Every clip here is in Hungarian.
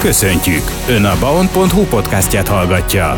Köszöntjük! Ön a baon.hu podcastját hallgatja.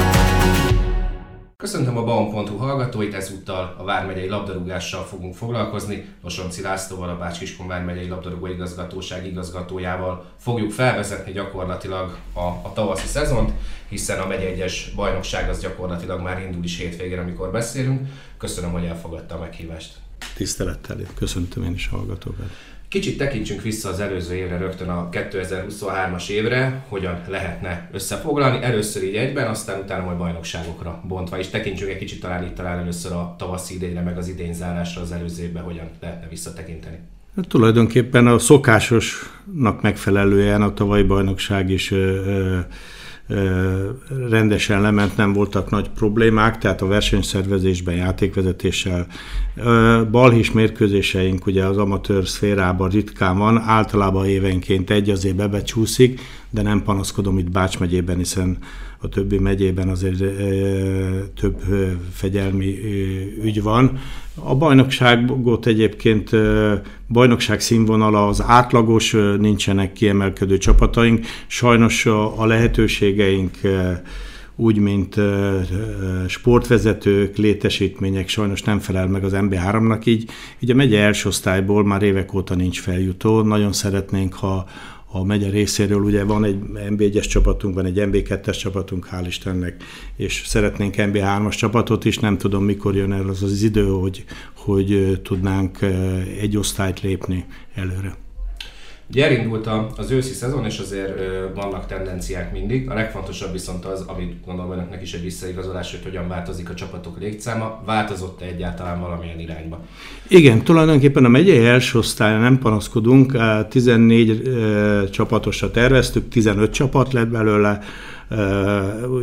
Köszöntöm a Baon.hu hallgatóit, ezúttal a Vármegyei labdarúgással fogunk foglalkozni. Losonci Lászlóval, a Bács-Kiskun Vármegyei Labdarúgó Igazgatóság igazgatójával fogjuk felvezetni gyakorlatilag a, a tavaszi szezont, hiszen a megy egyes bajnokság az gyakorlatilag már indul is hétvégén, amikor beszélünk. Köszönöm, hogy elfogadta a meghívást. Tisztelettel köszöntöm én is a hallgatókat. Kicsit tekintsünk vissza az előző évre, rögtön a 2023-as évre, hogyan lehetne összefoglalni. Először így egyben, aztán utána majd bajnokságokra bontva, és tekintsünk egy kicsit talán itt talán először a tavaszi idényre, meg az idényzárásra az előző évben, hogyan lehetne visszatekinteni. Hát, tulajdonképpen a szokásosnak megfelelően a tavalyi bajnokság is ö, ö, rendesen lement, nem voltak nagy problémák, tehát a versenyszervezésben, játékvezetéssel. Balhis mérkőzéseink ugye az amatőr szférában ritkán van, általában évenként egy azért bebecsúszik, de nem panaszkodom itt Bács megyében, hiszen a többi megyében azért több fegyelmi ügy van. A bajnokságot egyébként bajnokság színvonala az átlagos, nincsenek kiemelkedő csapataink. Sajnos a lehetőségeink úgy, mint sportvezetők, létesítmények sajnos nem felel meg az MB3-nak, így, így a megye első osztályból már évek óta nincs feljutó. Nagyon szeretnénk, ha a megye részéről ugye van egy MB1-es csapatunk, van egy MB2-es csapatunk, hál' Istennek, és szeretnénk MB3-as csapatot is, nem tudom mikor jön el az az idő, hogy, hogy tudnánk egy osztályt lépni előre. Ugye elindult az őszi szezon, és azért vannak tendenciák mindig. A legfontosabb viszont az, amit gondolom önöknek is egy visszaigazolás, hogy hogyan változik a csapatok létszáma. Változott-e egyáltalán valamilyen irányba? Igen, tulajdonképpen a megyei első osztály nem panaszkodunk. 14 csapatosra terveztük, 15 csapat lett belőle,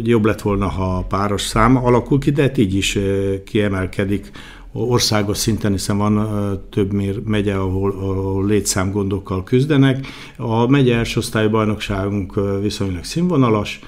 jobb lett volna, ha páros szám alakul ki, de hát így is kiemelkedik országos szinten, hiszen van több megye, ahol, ahol létszámgondokkal küzdenek. A megye első osztályú bajnokságunk viszonylag színvonalas,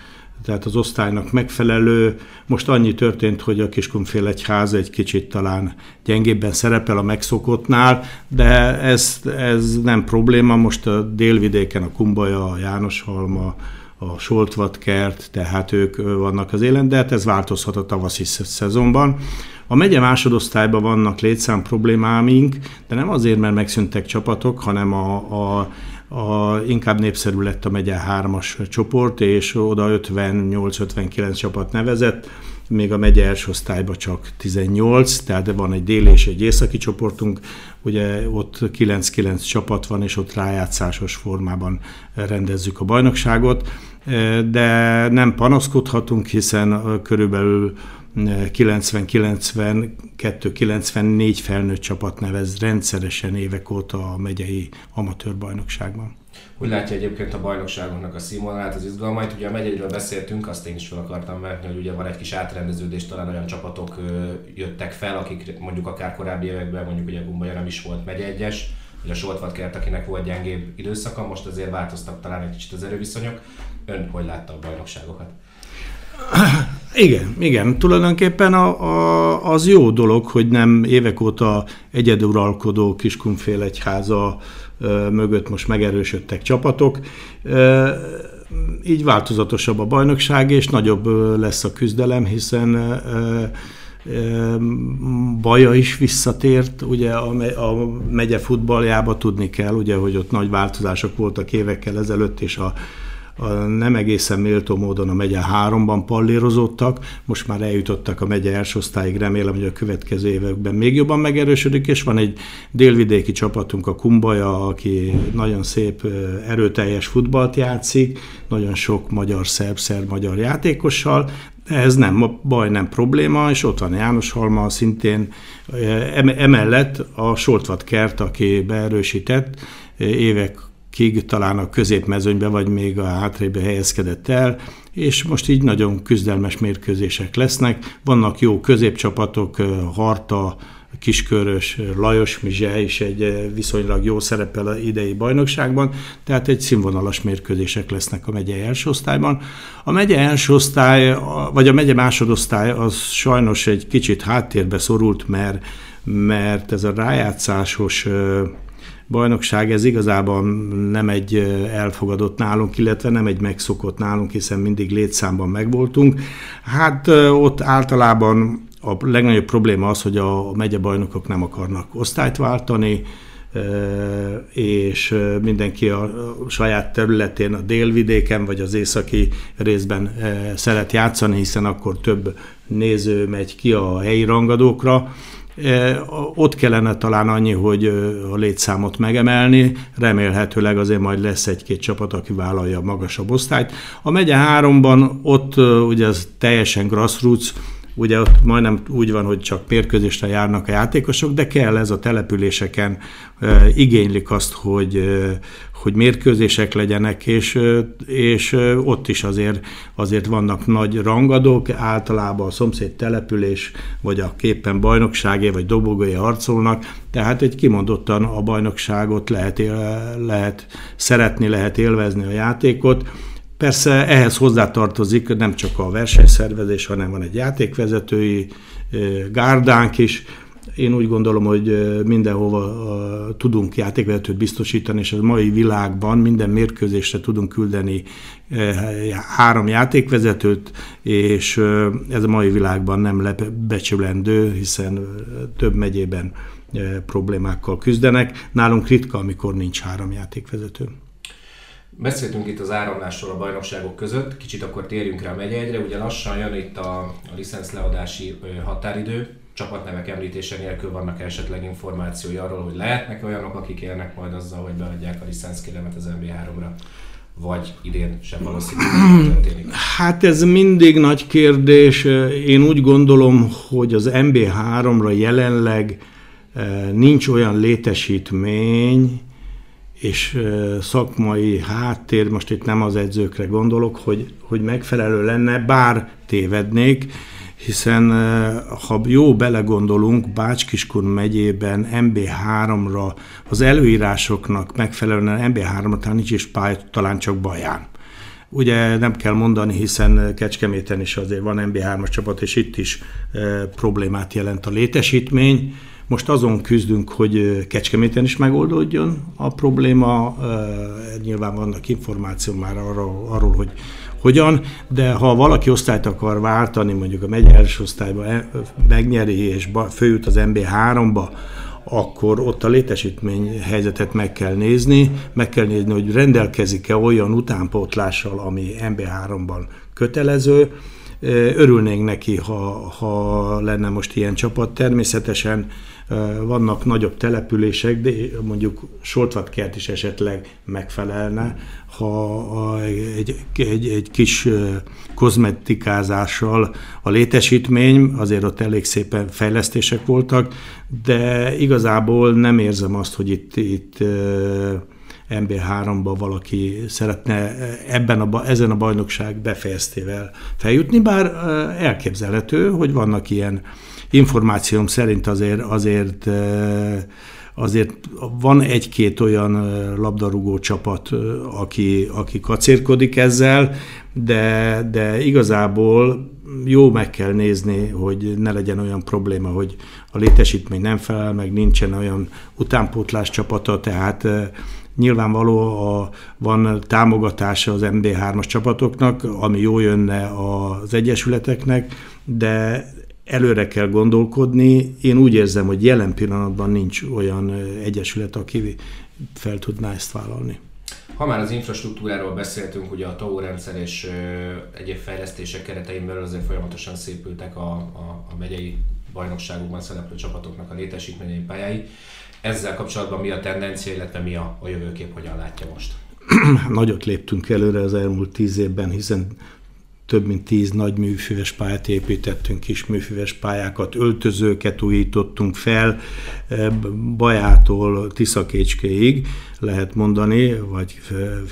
tehát az osztálynak megfelelő. Most annyi történt, hogy a Kiskunfél egyház egy kicsit talán gyengébben szerepel a megszokottnál, de ez, ez nem probléma. Most a délvidéken a Kumbaja, a Jánoshalma, a Soltvat kert, tehát ők vannak az élen, de hát ez változhat a tavaszi szezonban. A megye másodosztályban vannak létszám problémáink, de nem azért, mert megszűntek csapatok, hanem a, a a, inkább népszerű lett a megye hármas csoport, és oda 58-59 csapat nevezett, még a megye első osztályban csak 18, tehát van egy déli és egy északi csoportunk, ugye ott 9-9 csapat van, és ott rájátszásos formában rendezzük a bajnokságot, de nem panaszkodhatunk, hiszen körülbelül 90-92-94 felnőtt csapat nevez rendszeresen évek óta a megyei amatőrbajnokságban. Hogy látja egyébként a bajnokságoknak a színvonalát, az izgalmait? Ugye a megyeiről beszéltünk, azt én is fel akartam vetni, hogy ugye van egy kis átrendeződés, talán olyan csapatok jöttek fel, akik mondjuk akár korábbi években, mondjuk ugye Gumbaja nem is volt megye ugye a Soltvat kert, akinek volt gyengébb időszaka, most azért változtak talán egy kicsit az erőviszonyok. Ön hogy látta a bajnokságokat? Igen, igen. Tulajdonképpen a, a, az jó dolog, hogy nem évek óta egyeduralkodó Kiskunfél egyháza e, mögött most megerősödtek csapatok. Így változatosabb a bajnokság, és nagyobb lesz a küzdelem, hiszen Baja is visszatért, ugye a, a megye futballjába tudni kell, ugye, hogy ott nagy változások voltak évekkel ezelőtt, és a nem egészen méltó módon a megye háromban pallérozottak, most már eljutottak a megye első osztályig, remélem, hogy a következő években még jobban megerősödik, és van egy délvidéki csapatunk, a Kumbaja, aki nagyon szép, erőteljes futballt játszik, nagyon sok magyar, szerb, szerb magyar játékossal, ez nem baj, nem probléma, és ott van János Halma szintén, emellett a Soltvat Kert, aki beerősített, évek kig talán a középmezőnybe, vagy még a hátrébe helyezkedett el, és most így nagyon küzdelmes mérkőzések lesznek. Vannak jó középcsapatok, Harta, Kiskörös, Lajos Mizse is egy viszonylag jó szerepel a idei bajnokságban, tehát egy színvonalas mérkőzések lesznek a megye első osztályban. A megye első osztály, vagy a megye másodosztály az sajnos egy kicsit háttérbe szorult, mert, mert ez a rájátszásos bajnokság, ez igazában nem egy elfogadott nálunk, illetve nem egy megszokott nálunk, hiszen mindig létszámban megvoltunk. Hát ott általában a legnagyobb probléma az, hogy a megyebajnokok nem akarnak osztályt váltani, és mindenki a saját területén, a délvidéken vagy az északi részben szeret játszani, hiszen akkor több néző megy ki a helyi rangadókra. Ott kellene talán annyi, hogy a létszámot megemelni, remélhetőleg azért majd lesz egy-két csapat, aki vállalja a magasabb osztályt. A megye háromban ott ugye az teljesen grassroots, Ugye ott majdnem úgy van, hogy csak mérkőzésre járnak a játékosok, de kell ez a településeken, igénylik azt, hogy, hogy mérkőzések legyenek, és, és ott is azért, azért vannak nagy rangadók, általában a szomszéd település, vagy a képen bajnokságé, vagy dobogói harcolnak, tehát egy kimondottan a bajnokságot lehet, lehet szeretni, lehet élvezni a játékot, Persze ehhez hozzátartozik nem csak a versenyszervezés, hanem van egy játékvezetői gárdánk is. Én úgy gondolom, hogy mindenhova tudunk játékvezetőt biztosítani, és a mai világban minden mérkőzésre tudunk küldeni három játékvezetőt, és ez a mai világban nem lebecsülendő, hiszen több megyében problémákkal küzdenek. Nálunk ritka, amikor nincs három játékvezető. Beszéltünk itt az áramlásról a bajnokságok között, kicsit akkor térjünk rá a megye egyre, ugye lassan jön itt a, a licenszleadási határidő, csapatnevek említése nélkül vannak esetleg információi arról, hogy lehetnek olyanok, akik élnek majd azzal, hogy beadják a licenszkéremet az MB3-ra vagy idén sem valószínű, történik? Hát ez mindig nagy kérdés. Én úgy gondolom, hogy az MB3-ra jelenleg nincs olyan létesítmény, és szakmai háttér, most itt nem az edzőkre gondolok, hogy, hogy megfelelő lenne, bár tévednék, hiszen ha jó belegondolunk, Bács-Kiskun megyében MB3-ra az előírásoknak megfelelően MB3-ra talán nincs is pálya, talán csak Baján. Ugye nem kell mondani, hiszen Kecskeméten is azért van MB3-as csapat, és itt is problémát jelent a létesítmény. Most azon küzdünk, hogy Kecskeméten is megoldódjon a probléma. Nyilván vannak információ már arról, arról hogy hogyan, de ha valaki osztályt akar váltani, mondjuk a megye első osztályba e, megnyeri és főjut az MB3-ba, akkor ott a létesítmény helyzetet meg kell nézni, meg kell nézni, hogy rendelkezik-e olyan utánpótlással, ami MB3-ban kötelező. Örülnénk neki, ha, ha lenne most ilyen csapat. Természetesen vannak nagyobb települések, de mondjuk Soltvatkert is esetleg megfelelne, ha egy, egy, egy kis kozmetikázással a létesítmény, azért ott elég szépen fejlesztések voltak, de igazából nem érzem azt, hogy itt, itt MB3-ba valaki szeretne ebben a, ezen a bajnokság befejeztével feljutni, bár elképzelhető, hogy vannak ilyen információm szerint azért, azért azért van egy-két olyan labdarúgó csapat, aki, aki kacérkodik ezzel, de, de igazából jó meg kell nézni, hogy ne legyen olyan probléma, hogy a létesítmény nem felel, meg nincsen olyan utánpótlás csapata, tehát nyilvánvaló a, van támogatása az MB3-as csapatoknak, ami jó jönne az egyesületeknek, de előre kell gondolkodni. Én úgy érzem, hogy jelen pillanatban nincs olyan egyesület, aki fel tudná ezt vállalni. Ha már az infrastruktúráról beszéltünk, ugye a TAO rendszer és egyéb fejlesztések keretein belül azért folyamatosan szépültek a, a, a megyei bajnokságokban szereplő csapatoknak a létesítményei pályái. Ezzel kapcsolatban mi a tendencia, illetve mi a, a jövőkép, hogyan látja most? Nagyot léptünk előre az elmúlt tíz évben, hiszen több mint tíz nagy műfüves pályát építettünk, kis műfüves pályákat, öltözőket újítottunk fel, e, Bajától Tiszakécskéig lehet mondani, vagy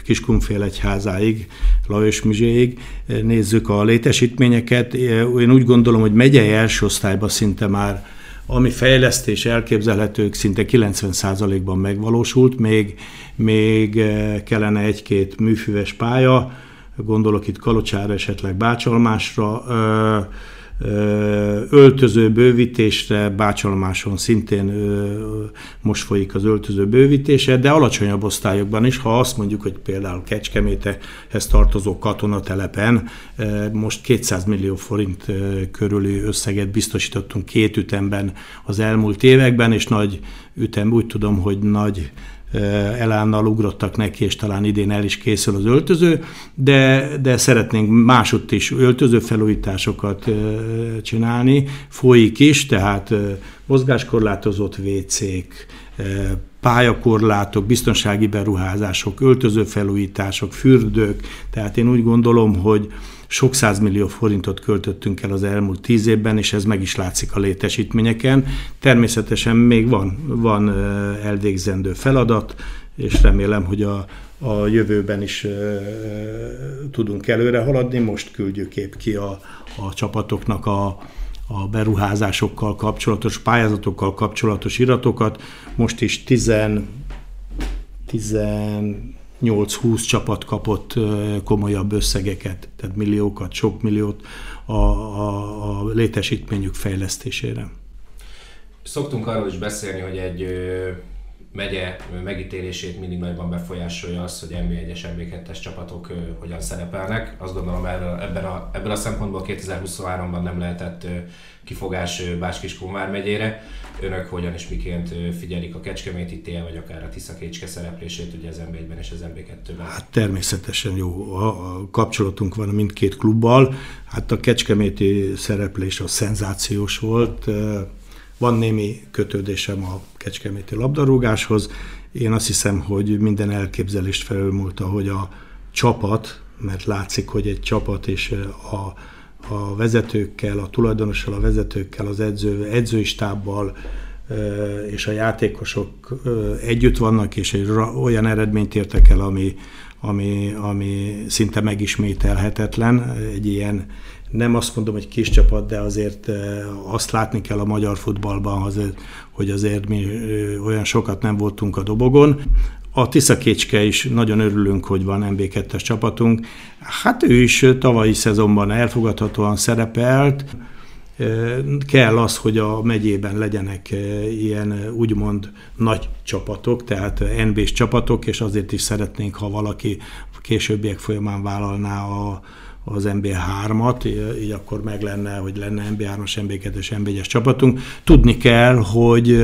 Kiskunfélegyházáig, Lajos Mizséig. E, nézzük a létesítményeket. E, én úgy gondolom, hogy megyei első osztályban szinte már ami fejlesztés elképzelhetők szinte 90%-ban megvalósult, még, még kellene egy-két műfüves pálya, gondolok itt Kalocsára, esetleg Bácsalmásra, öltöző bővítésre, Bácsalomáson szintén most folyik az öltöző bővítése, de alacsonyabb osztályokban is, ha azt mondjuk, hogy például Kecskemétehez tartozó katonatelepen most 200 millió forint körüli összeget biztosítottunk két ütemben az elmúlt években, és nagy ütem, úgy tudom, hogy nagy elánnal ugrottak neki, és talán idén el is készül az öltöző, de, de szeretnénk másutt is öltöző felújításokat csinálni, folyik is, tehát mozgáskorlátozott WC-k, pályakorlátok, biztonsági beruházások, öltözőfelújítások, fürdők, tehát én úgy gondolom, hogy sok millió forintot költöttünk el az elmúlt tíz évben, és ez meg is látszik a létesítményeken. Természetesen még van, van elvégzendő feladat, és remélem, hogy a, a jövőben is e, tudunk előre haladni. Most küldjük épp ki a, a csapatoknak a, a beruházásokkal kapcsolatos, pályázatokkal kapcsolatos iratokat. Most is 10, 10 8-20 csapat kapott komolyabb összegeket, tehát milliókat, sok milliót a, a, a létesítményük fejlesztésére. Szoktunk arról is beszélni, hogy egy megye megítélését mindig nagyban befolyásolja az, hogy NB1-es, NB2-es csapatok hogyan szerepelnek. Azt gondolom ebben a, ebből a szempontból 2023-ban nem lehetett kifogás Bács-Kiskun megyére. Önök hogyan és miként figyelik a Kecskeméti tél, vagy akár a Tiszakécske szereplését ugye az NB1-ben és az NB2-ben? Hát természetesen jó. A, kapcsolatunk van mindkét klubbal. Hát a Kecskeméti szereplés a szenzációs volt. Van némi kötődésem a Kecskeméti labdarúgáshoz. Én azt hiszem, hogy minden elképzelést felülmúlta, hogy a csapat, mert látszik, hogy egy csapat és a a vezetőkkel, a tulajdonossal, a vezetőkkel, az edző, edzői stábbal és a játékosok együtt vannak, és egy olyan eredményt értek el, ami, ami, ami szinte megismételhetetlen. Egy ilyen, nem azt mondom, hogy kis csapat, de azért azt látni kell a magyar futballban, hogy azért mi olyan sokat nem voltunk a dobogon. A Tiszakécske is nagyon örülünk, hogy van MB2-es csapatunk. Hát ő is tavalyi szezonban elfogadhatóan szerepelt. Kell az, hogy a megyében legyenek ilyen úgymond nagy csapatok, tehát NB-s csapatok, és azért is szeretnénk, ha valaki későbbiek folyamán vállalná a, az MB3-at, így akkor meg lenne, hogy lenne MB3-as, MB2-es, MB1-es csapatunk. Tudni kell, hogy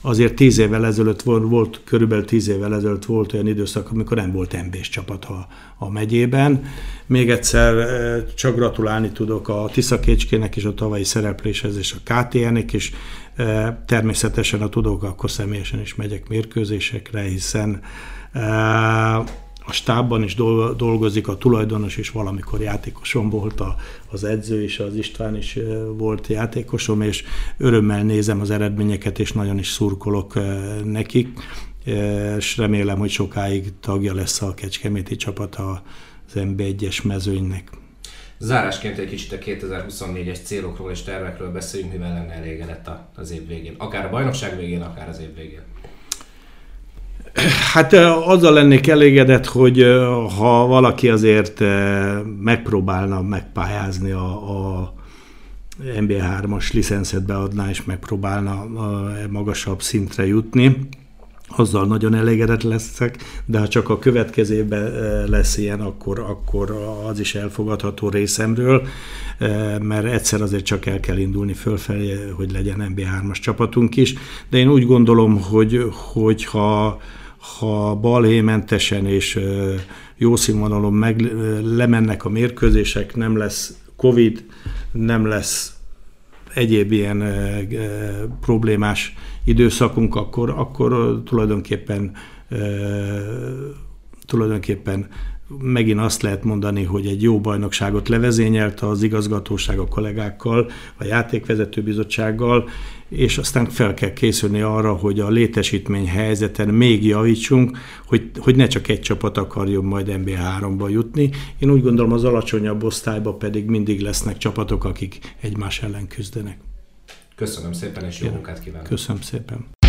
azért tíz évvel ezelőtt volt, volt, körülbelül tíz évvel ezelőtt volt olyan időszak, amikor nem volt mb csapat a, a megyében. Még egyszer eh, csak gratulálni tudok a Tiszakécskének és a tavalyi szerepléshez és a KTN-nek, és eh, természetesen a tudok, akkor személyesen is megyek mérkőzésekre, hiszen eh, a stábban is dolgozik, a tulajdonos is valamikor játékosom volt, a, az edző is, az István is volt játékosom, és örömmel nézem az eredményeket, és nagyon is szurkolok nekik, és remélem, hogy sokáig tagja lesz a Kecskeméti csapat az MB1-es mezőnynek. Zárásként egy kicsit a 2024-es célokról és tervekről beszéljünk, mivel lenne elégedett az év végén. Akár a bajnokság végén, akár az év végén. Hát azzal lennék elégedett, hogy ha valaki azért megpróbálna megpályázni a, a MB3-as licenszet beadná, és megpróbálna a magasabb szintre jutni, azzal nagyon elégedett leszek, de ha csak a következőben lesz ilyen, akkor, akkor az is elfogadható részemről, mert egyszer azért csak el kell indulni fölfelé, hogy legyen MB3-as csapatunk is, de én úgy gondolom, hogy, hogy ha balhémentesen és jó színvonalon meg lemennek a mérkőzések, nem lesz Covid, nem lesz egyéb ilyen problémás időszakunk, akkor, akkor tulajdonképpen tulajdonképpen megint azt lehet mondani, hogy egy jó bajnokságot levezényelt az igazgatóság a kollégákkal, a játékvezetőbizottsággal, és aztán fel kell készülni arra, hogy a létesítmény helyzeten még javítsunk, hogy, hogy ne csak egy csapat akarjon majd MB3-ba jutni. Én úgy gondolom az alacsonyabb osztályban pedig mindig lesznek csapatok, akik egymás ellen küzdenek. Köszönöm szépen, és jó munkát kívánok! Köszönöm szépen!